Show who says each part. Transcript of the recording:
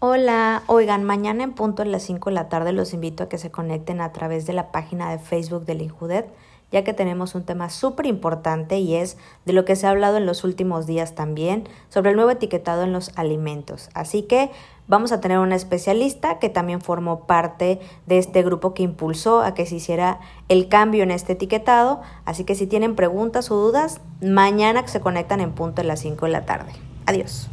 Speaker 1: Hola, oigan, mañana en punto a las 5 de la tarde los invito a que se conecten a través de la página de Facebook del Injudet, ya que tenemos un tema súper importante y es de lo que se ha hablado en los últimos días también, sobre el nuevo etiquetado en los alimentos. Así que vamos a tener una especialista que también formó parte de este grupo que impulsó a que se hiciera el cambio en este etiquetado. Así que si tienen preguntas o dudas, mañana que se conectan en punto a las 5 de la tarde. Adiós.